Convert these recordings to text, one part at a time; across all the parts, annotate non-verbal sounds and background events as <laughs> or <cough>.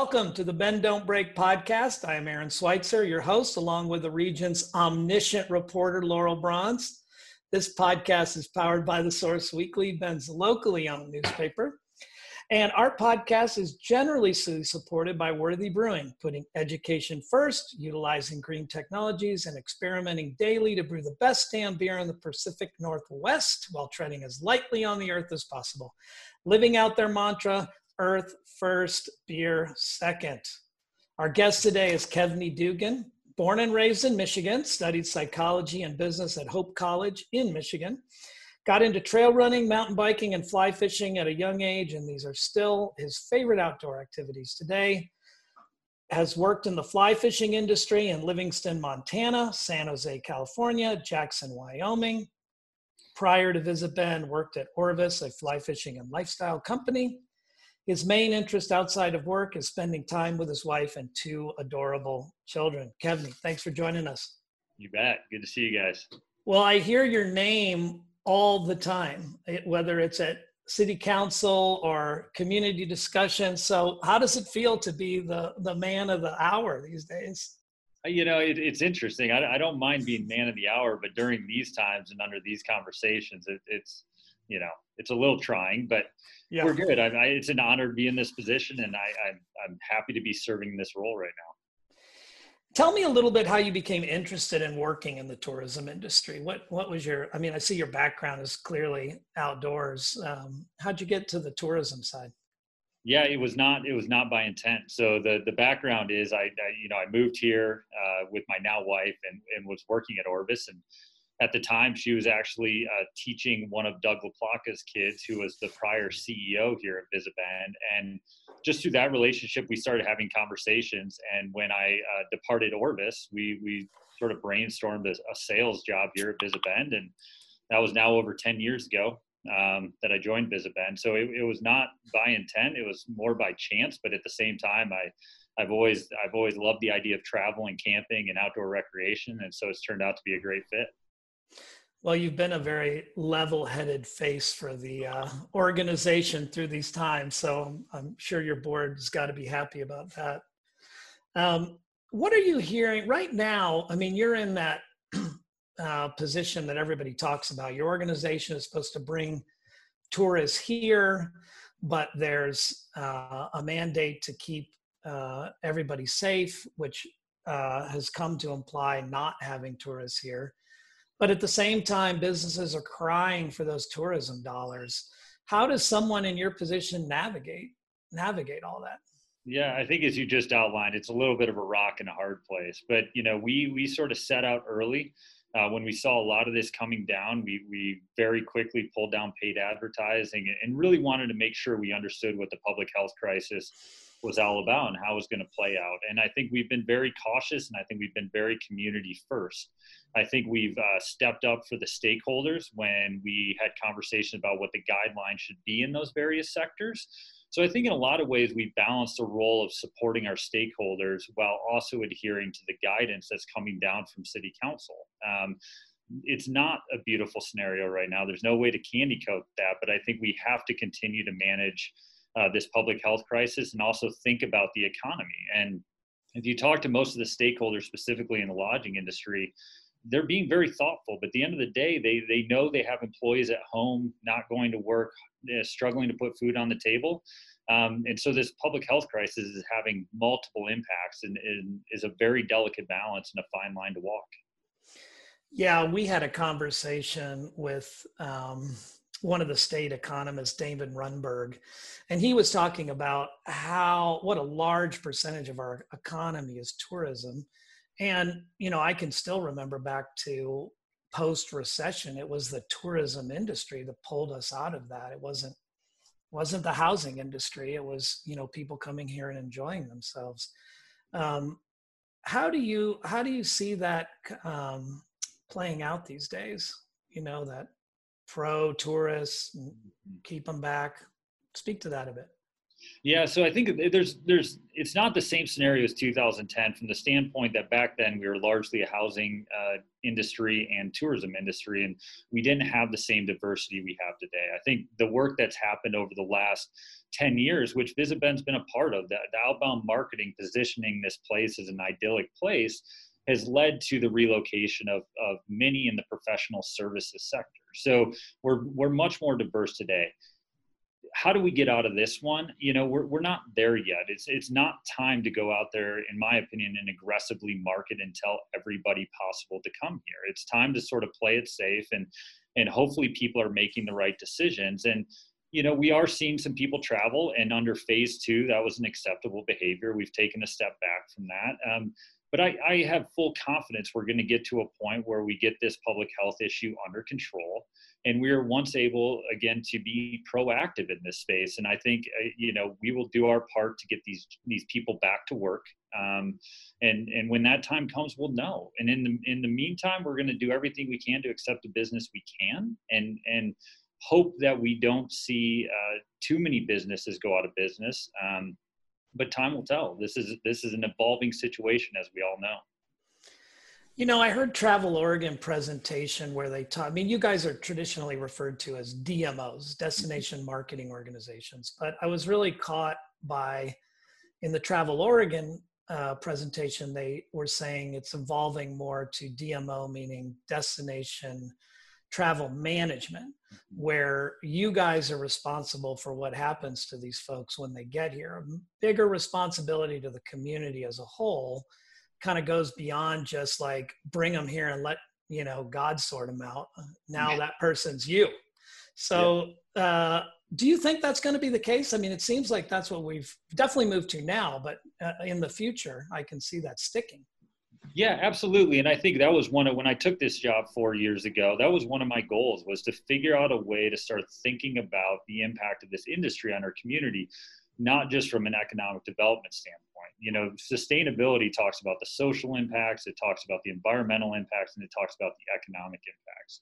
welcome to the Bend Don't Break podcast. I am Aaron Switzer, your host, along with the region's omniscient reporter, Laurel Brauns. This podcast is powered by the Source Weekly, Bend's locally owned newspaper. And our podcast is generally supported by Worthy Brewing, putting education first, utilizing green technologies, and experimenting daily to brew the best damn beer in the Pacific Northwest while treading as lightly on the earth as possible. Living out their mantra, earth first, beer second. Our guest today is Kevney Dugan, born and raised in Michigan, studied psychology and business at Hope College in Michigan. Got into trail running, mountain biking, and fly fishing at a young age, and these are still his favorite outdoor activities today. Has worked in the fly fishing industry in Livingston, Montana, San Jose, California, Jackson, Wyoming. Prior to Visit Bend, worked at Orvis, a fly fishing and lifestyle company. His main interest outside of work is spending time with his wife and two adorable children. Kevin, thanks for joining us. You bet. Good to see you guys. Well, I hear your name all the time, whether it's at city council or community discussion. So, how does it feel to be the the man of the hour these days? Uh, you know, it, it's interesting. I, I, don't mind being man of the hour, but during these times and under these conversations, it, it's you know, it's a little trying, but yeah. we're good. I, I, it's an honor to be in this position, and I, I'm I'm happy to be serving this role right now. Tell me a little bit how you became interested in working in the tourism industry. What what was your? I mean, I see your background is clearly outdoors. Um, how'd you get to the tourism side? Yeah, it was not it was not by intent. So the the background is I, I you know I moved here uh, with my now wife and and was working at Orvis and at the time she was actually uh, teaching one of Doug LaPlaca's kids who was the prior CEO here at Visit Bend and just through that relationship we started having conversations. And when I uh, departed Orvis we we sort of brainstormed a, a, sales job here at Visit Bend and that was now over 10 years ago um, that I joined Visit Bend so it, it was not by intent it was more by chance. But at the same time I I've always I've always loved the idea of travel and camping and outdoor recreation, and so it's turned out to be a great fit. Well, you've been a very level-headed face for the uh, organization through these times, so I'm sure your board's got to be happy about that. Um, what are you hearing right now? I mean, you're in that <clears throat> uh, position that everybody talks about. Your organization is supposed to bring tourists here, but there's uh, a mandate to keep uh, everybody safe, which uh, has come to imply not having tourists here. But at the same time, businesses are crying for those tourism dollars. How does someone in your position navigate navigate all that? Yeah, I think as you just outlined, it's a little bit of a rock and a hard place. But you know, we we sort of set out early. Uh, when we saw a lot of this coming down, we we very quickly pulled down paid advertising and really wanted to make sure we understood what the public health crisis was all about and how it was going to play out. And I think we've been very cautious and I think we've been very community first. I think we've uh, stepped up for the stakeholders when we had conversations about what the guidelines should be in those various sectors. So I think in a lot of ways we balance the role of supporting our stakeholders while also adhering to the guidance that's coming down from City Council. Um, it's not a beautiful scenario right now. There's no way to candy coat that, but I think we have to continue to manage uh, this public health crisis and also think about the economy. And if you talk to most of the stakeholders, specifically in the lodging industry, they're being very thoughtful. But at the end of the day, they they know they have employees at home not going to work, uh, struggling to put food on the table. Um, and so this public health crisis is having multiple impacts and, and, is a very delicate balance and a fine line to walk. Yeah, we had a conversation with um, one of the state economists, Damon Runberg, and he was talking about how what a large percentage of our economy is tourism. And you know, I can still remember back to post recession, it was the tourism industry that pulled us out of that. It wasn't wasn't the housing industry. It was you know people coming here and enjoying themselves. Um, how do you how do you see that um, playing out these days? You know that pro tourists, mm-hmm. keep them back. Speak to that a bit. Yeah, so I think there's there's it's not the same scenario as 2010 from the standpoint that back then we were largely a housing uh, industry and tourism industry, and we didn't have the same diversity we have today. I think the work that's happened over the last 10 years, which Visit Bend's been a part of, the, the outbound marketing positioning this place as an idyllic place, has led to the relocation of, of many in the professional services sector. So we're we're much more diverse today how do we get out of this one? You know, we're, we're not there yet. It's it's not time to go out there, in my opinion, and aggressively market and tell everybody possible to come here. It's time to sort of play it safe and and hopefully people are making the right decisions. And you know, we are seeing some people travel, and under phase two, that was an acceptable behavior. We've taken a step back from that. Um, but I, I have full confidence we're going to get to a point where we get this public health issue under control and we are once able again to be proactive in this space. And i think uh, you know we will do our part to get these these people back to work. Um, and and when that time comes we'll know. And in the in the meantime we're going to do everything we can to accept the business we can and and hope that we don't see uh, too many businesses go out of business. Um, but time will tell this is this is an evolving situation as we all know you know, I heard Travel Oregon presentation where they taught. I mean, you guys are traditionally referred to as DMOs, destination marketing organizations, but I was really caught by in the Travel Oregon uh, presentation, they were saying it's evolving more to DMO, meaning destination travel management, mm-hmm. where you guys are responsible for what happens to these folks when they get here. A bigger responsibility to the community as a whole kind of goes beyond just like bring them here and let you know god sort them out now yeah. that person's you so yeah. uh, do you think that's going to be the case i mean it seems like that's what we've definitely moved to now but uh, in the future i can see that sticking yeah absolutely and i think that was one of when i took this job four years ago that was one of my goals was to figure out a way to start thinking about the impact of this industry on our community not just from an economic development standpoint you know, sustainability talks about the social impacts, it talks about the environmental impacts, and it talks about the economic impacts.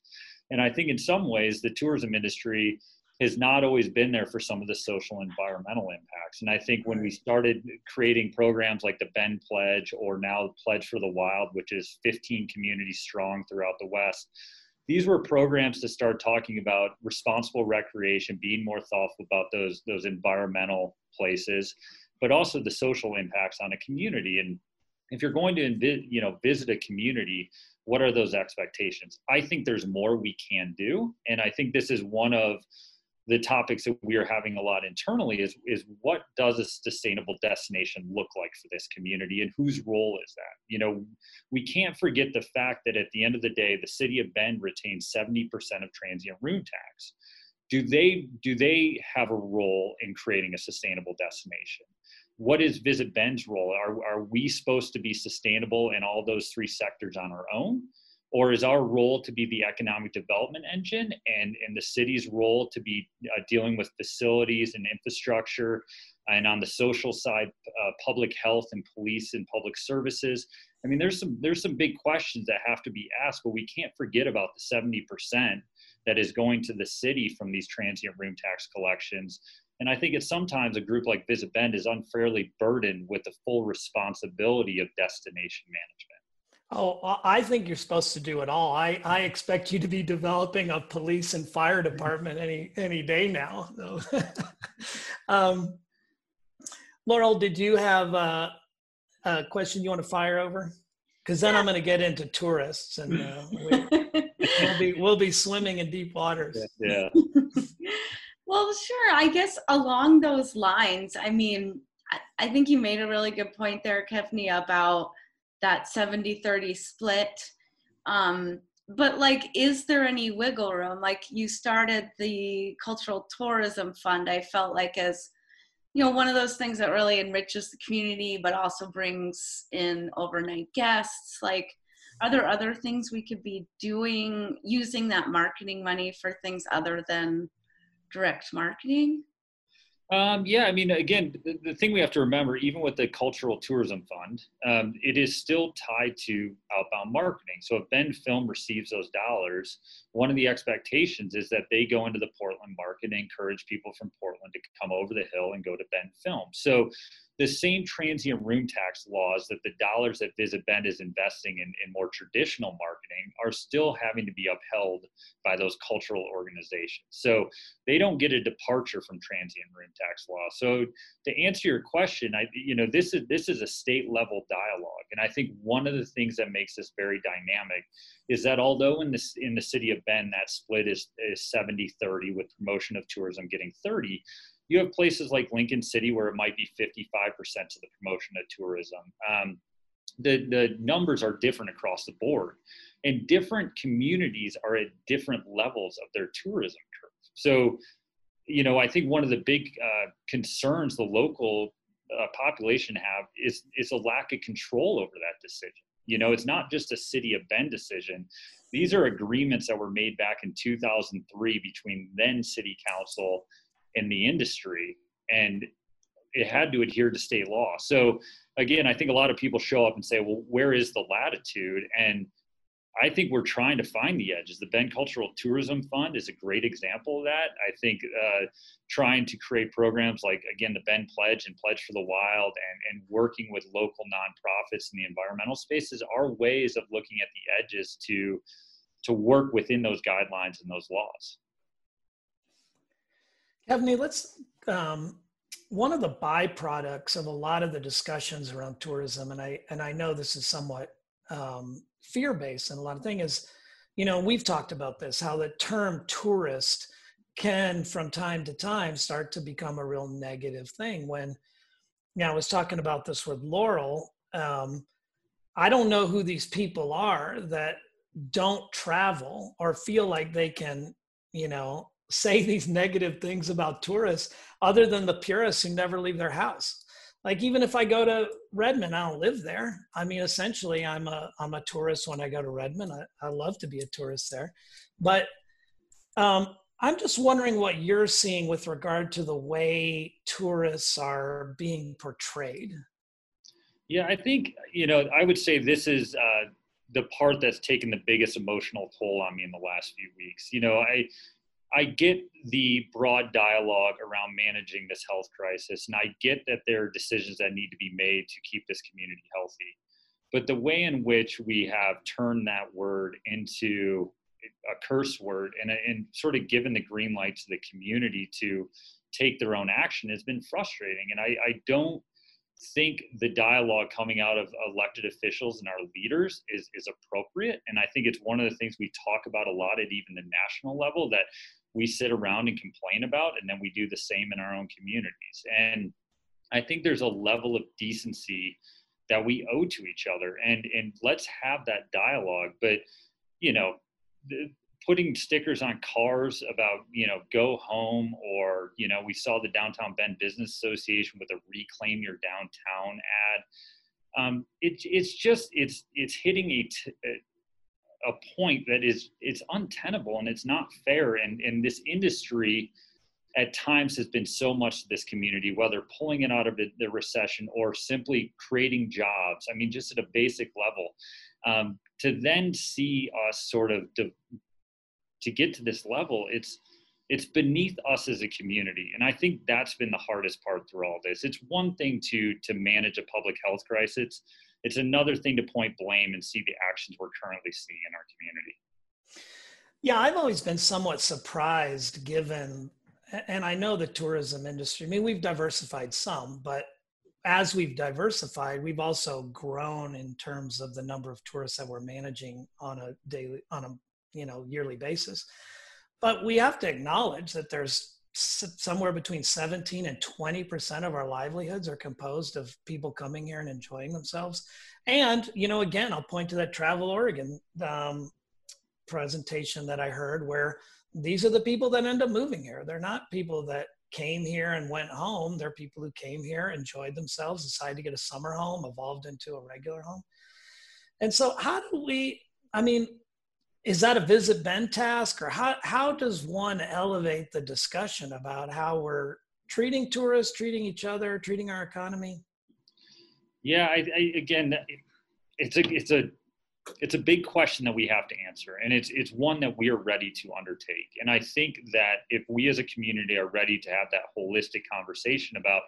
And I think in some ways, the tourism industry has not always been there for some of the social and environmental impacts. And I think when we started creating programs like the Bend Pledge or now Pledge for the Wild, which is 15 communities strong throughout the West, these were programs to start talking about responsible recreation, being more thoughtful about those those environmental places, but also the social impacts on a community. And if you're going to you know visit a community, what are those expectations? I think there's more we can do, and I think this is one of the topics that we are having a lot internally is is what does a sustainable destination look like for this community and whose role is that you know we can't forget the fact that at the end of the day the city of bend retains 70% of transient room tax do they do they have a role in creating a sustainable destination what is Visit Bend's role? Are, are we supposed to be sustainable in all those three sectors on our own? Or is our role to be the economic development engine and, and the city's role to be uh, dealing with facilities and infrastructure and on the social side, uh, public health and police and public services? I mean, there's some there's some big questions that have to be asked, but we can't forget about the 70% that is going to the city from these transient room tax collections and I think it's sometimes a group like Visit Bend is unfairly burdened with the full responsibility of destination management. Oh, I think you're supposed to do it all. I, I expect you to be developing a police and fire department any any day now. <laughs> um, Laurel, did you have a, a, question you want to fire over? Because then yeah. I'm going to get into tourists and uh, we, will be <laughs> we'll be swimming in deep waters. Yeah. <laughs> Well, sure. I guess along those lines, I mean, I, think you made a really good point there, Kevney, about that 70 30 split. Um, but like, is there any wiggle room? Like, you started the Cultural Tourism Fund, I felt like, as you know, one of those things that really enriches the community, but also brings in overnight guests. Like, are there other things we could be doing using that marketing money for things other than direct marketing? Um, yeah, I mean, again, the, the, thing we have to remember, even with the Cultural Tourism Fund, um, it is still tied to outbound marketing. So if Bend Film receives those dollars, one of the expectations is that they go into the Portland market and encourage people from Portland to come over the hill and go to Bend Film. So the same transient room tax laws that the dollars that Visit Bend is investing in, in more traditional marketing are still having to be upheld by those cultural organizations. So they don't get a departure from transient room tax law. So to answer your question, I you know this is this is a state level dialogue, and I think one of the things that makes this very dynamic is that although in this in the city of Bend that split is is 70-30 with promotion of tourism getting 30 you have places like Lincoln City where it might be 55% to the promotion of tourism. Um, the, the numbers are different across the board, and different communities are at different levels of their tourism curve. So, you know, I think one of the big uh, concerns the local uh, population have is is a lack of control over that decision. You know, it's not just a city of Bend decision. These are agreements that were made back in 2003 between then city council in the industry and it had to adhere to state law. So again, I think a lot of people show up and say, well, where is the latitude? And I think we're trying to find the edges. The Bend Cultural Tourism Fund is a great example of that. I think uh, trying to create programs like, again, the Bend Pledge and Pledge for the Wild and, and working with local nonprofits in the environmental spaces are ways of looking at the edges to, to work within those guidelines and those laws. Kevney, let's um, one of the byproducts of a lot of the discussions around tourism, and I and I know this is somewhat um, fear based, and a lot of things is, you know, we've talked about this how the term tourist can from time to time start to become a real negative thing. When, you know, I was talking about this with Laurel. Um, I don't know who these people are that don't travel or feel like they can, you know, say these negative things about tourists other than the purists who never leave their house. Like even if i go to redmond i don't live there. I mean essentially i'm a i'm a tourist when i go to redmond. I, I love to be a tourist there. But um, i'm just wondering what you're seeing with regard to the way tourists are being portrayed. Yeah i think you know i would say this is uh, the part that's taken the biggest emotional toll on me in the last few weeks. You know i I get the broad dialogue around managing this health crisis, and I get that there are decisions that need to be made to keep this community healthy. But the way in which we have turned that word into a curse word and, and sort of given the green light to the community to take their own action has been frustrating. And I, I don't think the dialogue coming out of elected officials and our leaders is, is appropriate. And I think it's one of the things we talk about a lot at even the national level that we sit around and complain about, and then we do the same in our own communities. And I think there's a level of decency that we owe to each other, and and let's have that dialogue. But you know, putting stickers on cars about you know go home, or you know, we saw the Downtown Bend Business Association with a reclaim your downtown ad. Um, it, it's just it's it's hitting a, t- a point that is it's untenable and it's not fair. And this industry at times has been so much to this community whether pulling it out of the, the recession or simply creating jobs i mean just at a basic level um, to then see us sort of de- to get to this level it's it's beneath us as a community. And i think that's been the hardest part through all this. It's one thing to to manage a public health crisis it's another thing to point blame and see the actions we're currently seeing in our community. Yeah, I've always been somewhat surprised given, and I know the tourism industry, I mean, we've diversified some, but as we've diversified, we've also grown in terms of the number of tourists that we're managing on a daily, on a you know yearly basis. But we have to acknowledge that there's somewhere between 17 and 20 percent of our livelihoods are composed of people coming here and enjoying themselves. And you know again i'll point to that travel oregon um, presentation that i heard where these are the people that end up moving here. They're not people that came here and went home. They're people who came here enjoyed themselves decided to get a summer home evolved into a regular home. And so how do we i mean is that a Visit Bend task or how, how does one elevate the discussion about how we're treating tourists, treating each other, treating our economy? Yeah, I, I, again, it's a it's a it's a big question that we have to answer, and it's it's one that we are ready to undertake. And I think that if we as a community are ready to have that holistic conversation about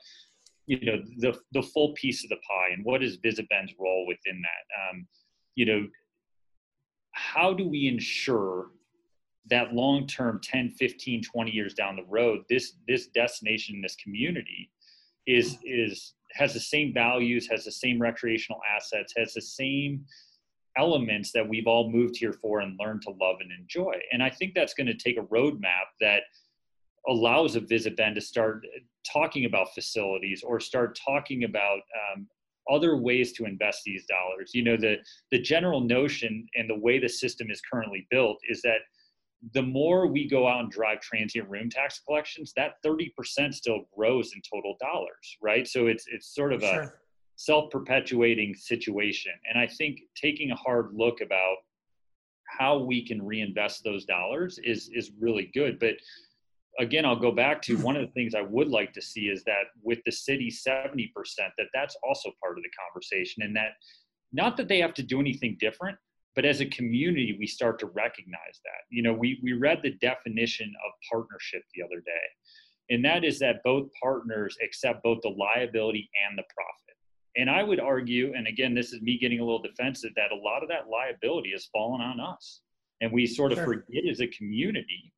you know the the full piece of the pie and what is Visit Bend's role within that, um, you know, how do we ensure that long term 10 15 20 years down the road this this destination this community is is has the same values has the same recreational assets has the same elements that we've all moved here for and learned to love and enjoy? And i think that's going to take a roadmap that allows a Visit Bend to start talking about facilities or start talking about um, other ways to invest these dollars you know the the general notion and the way the system is currently built is that the more we go out and drive transient room tax collections, that 30% still grows in total dollars, right? So it's it's sort of sure. a self-perpetuating situation. And I think taking a hard look about how we can reinvest those dollars is is really good. But again, I'll go back to hmm. one of the things I would like to see is that with the city 70%, that that's also part of the conversation and that not that they have to do anything different, but as a community we start to recognize that. You know we we read the definition of partnership the other day and that is that both partners accept both the liability and the profit. And i would argue and again this is me getting a little defensive that a lot of that liability has fallen on us and we sort of sure. forget as a community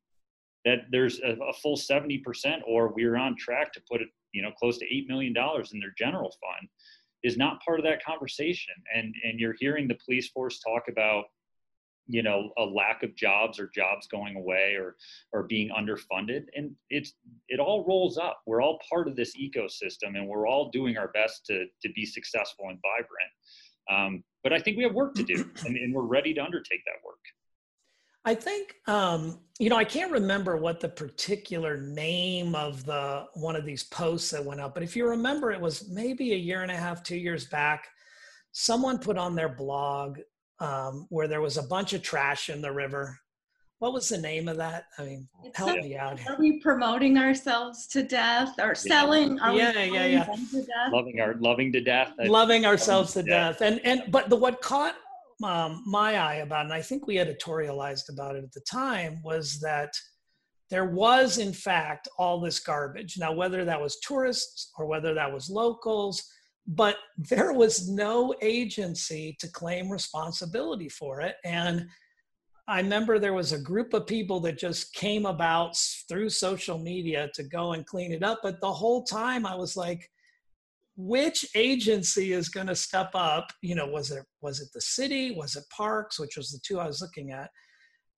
that there's a, a full 70% or we're on track to put it you know close to $8 million in their general fund is not part of that conversation. And and you're hearing the police force talk about you know a lack of jobs or jobs going away or or being underfunded. And it's it all rolls up. We're all part of this ecosystem and we're all doing our best to to be successful and vibrant. Um, but i think we have work to do <clears throat> and, and we're ready to undertake that work I think um, you know I can't remember what the particular name of the one of these posts that went up, but if you remember, it was maybe a year and a half, two years back. Someone put on their blog um, where there was a bunch of trash in the river. What was the name of that? I mean, it's help a, me out. Are we promoting ourselves to death or selling? Are yeah, yeah, yeah. Loving our loving to death. Loving ourselves to death. death. And and but the what caught um, my eye about, and I think we editorialized about it at the time, was that there was, in fact, all this garbage. Now, whether that was tourists or whether that was locals, but <laughs> there was no agency to claim responsibility for it. And I remember there was a group of people that just came about through social media to go and clean it up. But the whole time I was like, which agency is going to step up? You know was it was it the city? Was it parks? Which was the two i was looking at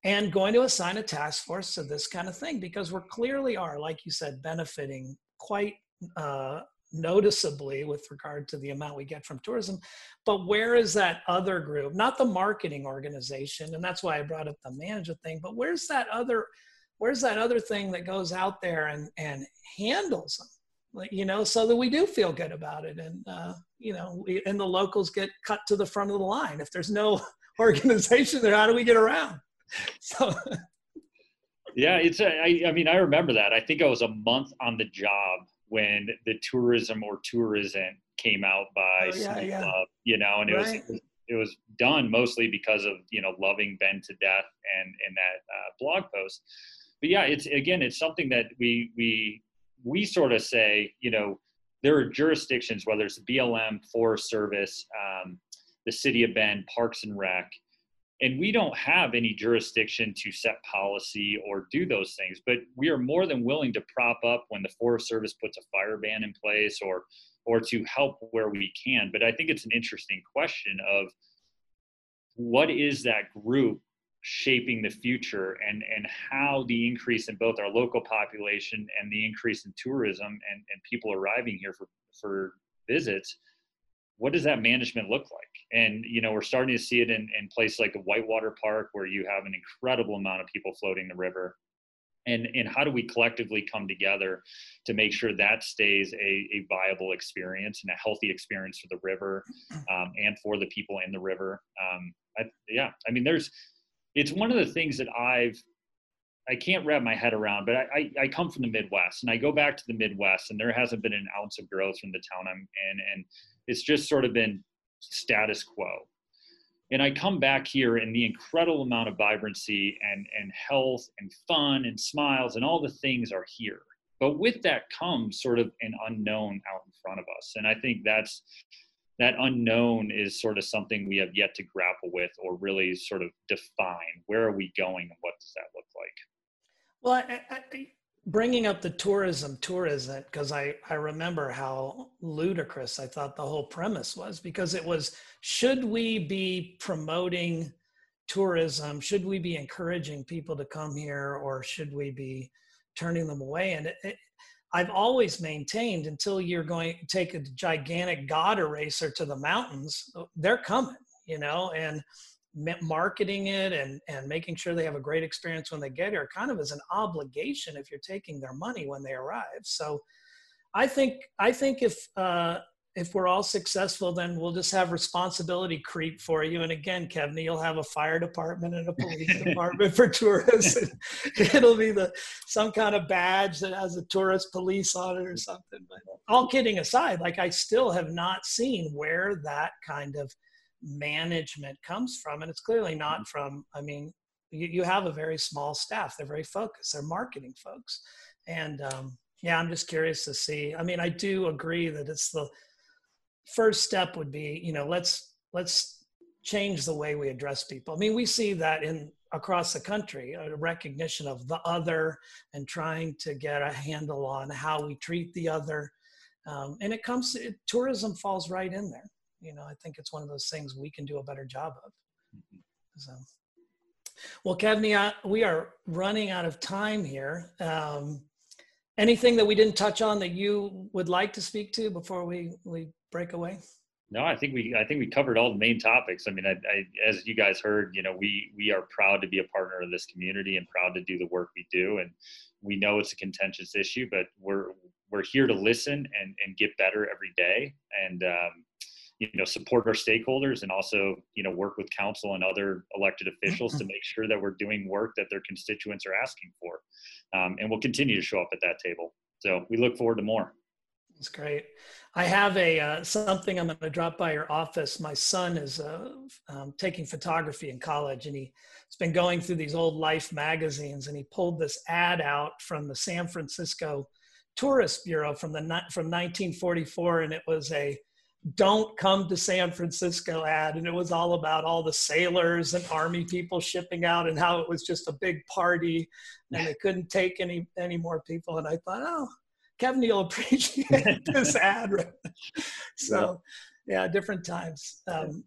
and going to assign a task force to this kind of thing because we're clearly are like you said benefiting quite uh, noticeably with regard to the amount we get from tourism. But where is that other group? Not the marketing organization and that's why i brought up the manager thing but where's that other where's that other thing that goes out there and and handles them you know, so that we do feel good about it. And, uh, you know, we, and the locals get cut to the front of the line. If there's no <laughs> organization there, how do we get around? <laughs> So. yeah, it's, a, I, I mean, I remember that. I think I was a month on the job when the tourism or tourism came out by oh, yeah, yeah. Club, you know, and it right. was, it was done mostly because of, you know, loving Bend to death and, and that uh, blog post. But yeah, it's, again, it's something that we, we, we sort of say, you know, there are jurisdictions, whether it's BLM, Forest Service, um, the City of Bend, Parks and Rec, and we don't have any jurisdiction to set policy or do those things. But we are more than willing to prop up when the Forest Service puts a fire ban in place or or to help where we can. But I think it's an interesting question of what is that group shaping the future and and how the increase in both our local population and the increase in tourism and, and people arriving here for for visits what does that management look like? And you know we're starting to see it in, in places like whitewater park where you have an incredible amount of people floating the river. And and how do we collectively come together to make sure that stays a, a viable experience and a healthy experience for the river um, and for the people in the river? Um, I, yeah i mean there's it's one of the things that I've I can't wrap my head around, but I, I, I, come from the Midwest and I go back to the Midwest and there hasn't been an ounce of growth from the town I'm in. And it's just sort of been status quo. And I come back here and the incredible amount of vibrancy and, and health and fun and smiles and all the things are here. But with that comes sort of an unknown out in front of us. And I think that's that unknown is sort of something we have yet to grapple with or really sort of define where are we going and what does that look like well, I, I, bringing up the tourism tourism because I, I remember how ludicrous I thought the whole premise was because it was should we be promoting tourism? Should we be encouraging people to come here or should we be turning them away? And it, I've always maintained until you're going to take a gigantic God eraser to the mountains, they're coming, you know, and marketing it and and making sure they have a great experience when they get here kind of is an obligation if you're taking their money when they arrive. So i think i think if uh if we're all successful then we'll just have responsibility creep for you and again kevin you'll have a fire department and a police <laughs> department for tourists <laughs> it'll be the some kind of badge that has a tourist police on it or something but all kidding aside like i still have not seen where that kind of management comes from. And it's clearly not mm-hmm. from, I mean, you, you have a very small staff. They're very focused. They're marketing folks. And um, yeah, I'm just curious to see. I mean, I do agree that it's the first step would be, you know, let's, let's change the way we address people. I mean, we see that in across the country, a recognition of the other and trying to get a handle on how we treat the other. Um, and it comes, it, tourism falls right in there you know, I think it's one of those things we can do a better job of. Mm-hmm. So, well, Kevney, uh, we are running out of time here. Um, anything that we didn't touch on that you would like to speak to before we we break away? No, I think we I think we covered all the main topics. I mean, I, I, as you guys heard, you know, we we are proud to be a partner of this community and proud to do the work we do. And we know it's a contentious issue, but we're we're here to listen and and get better every day. And um, you know support our stakeholders and also you know work with council and other elected officials to make sure that we're doing work that their constituents are asking for um, and we'll continue to show up at that table so we look forward to more that's great i have a uh, something i'm going to drop by your office my son is uh, um, taking photography in college and he's been going through these old life magazines and he pulled this ad out from the san francisco tourist bureau from the from 1944 and it was a don't come to San Francisco ad. And it was all about all the sailors and army people shipping out and how it was just a big party and they couldn't take any, any more people. And I thought, oh, Kevin, you'll appreciate <laughs> this ad. so yeah, different times. Um,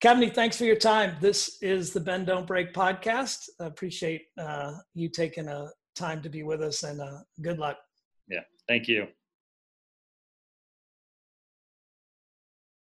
Kevin, thanks for your time. This is the Bend Don't Break podcast. I appreciate uh, you taking a time to be with us and uh, good luck. Yeah, thank you.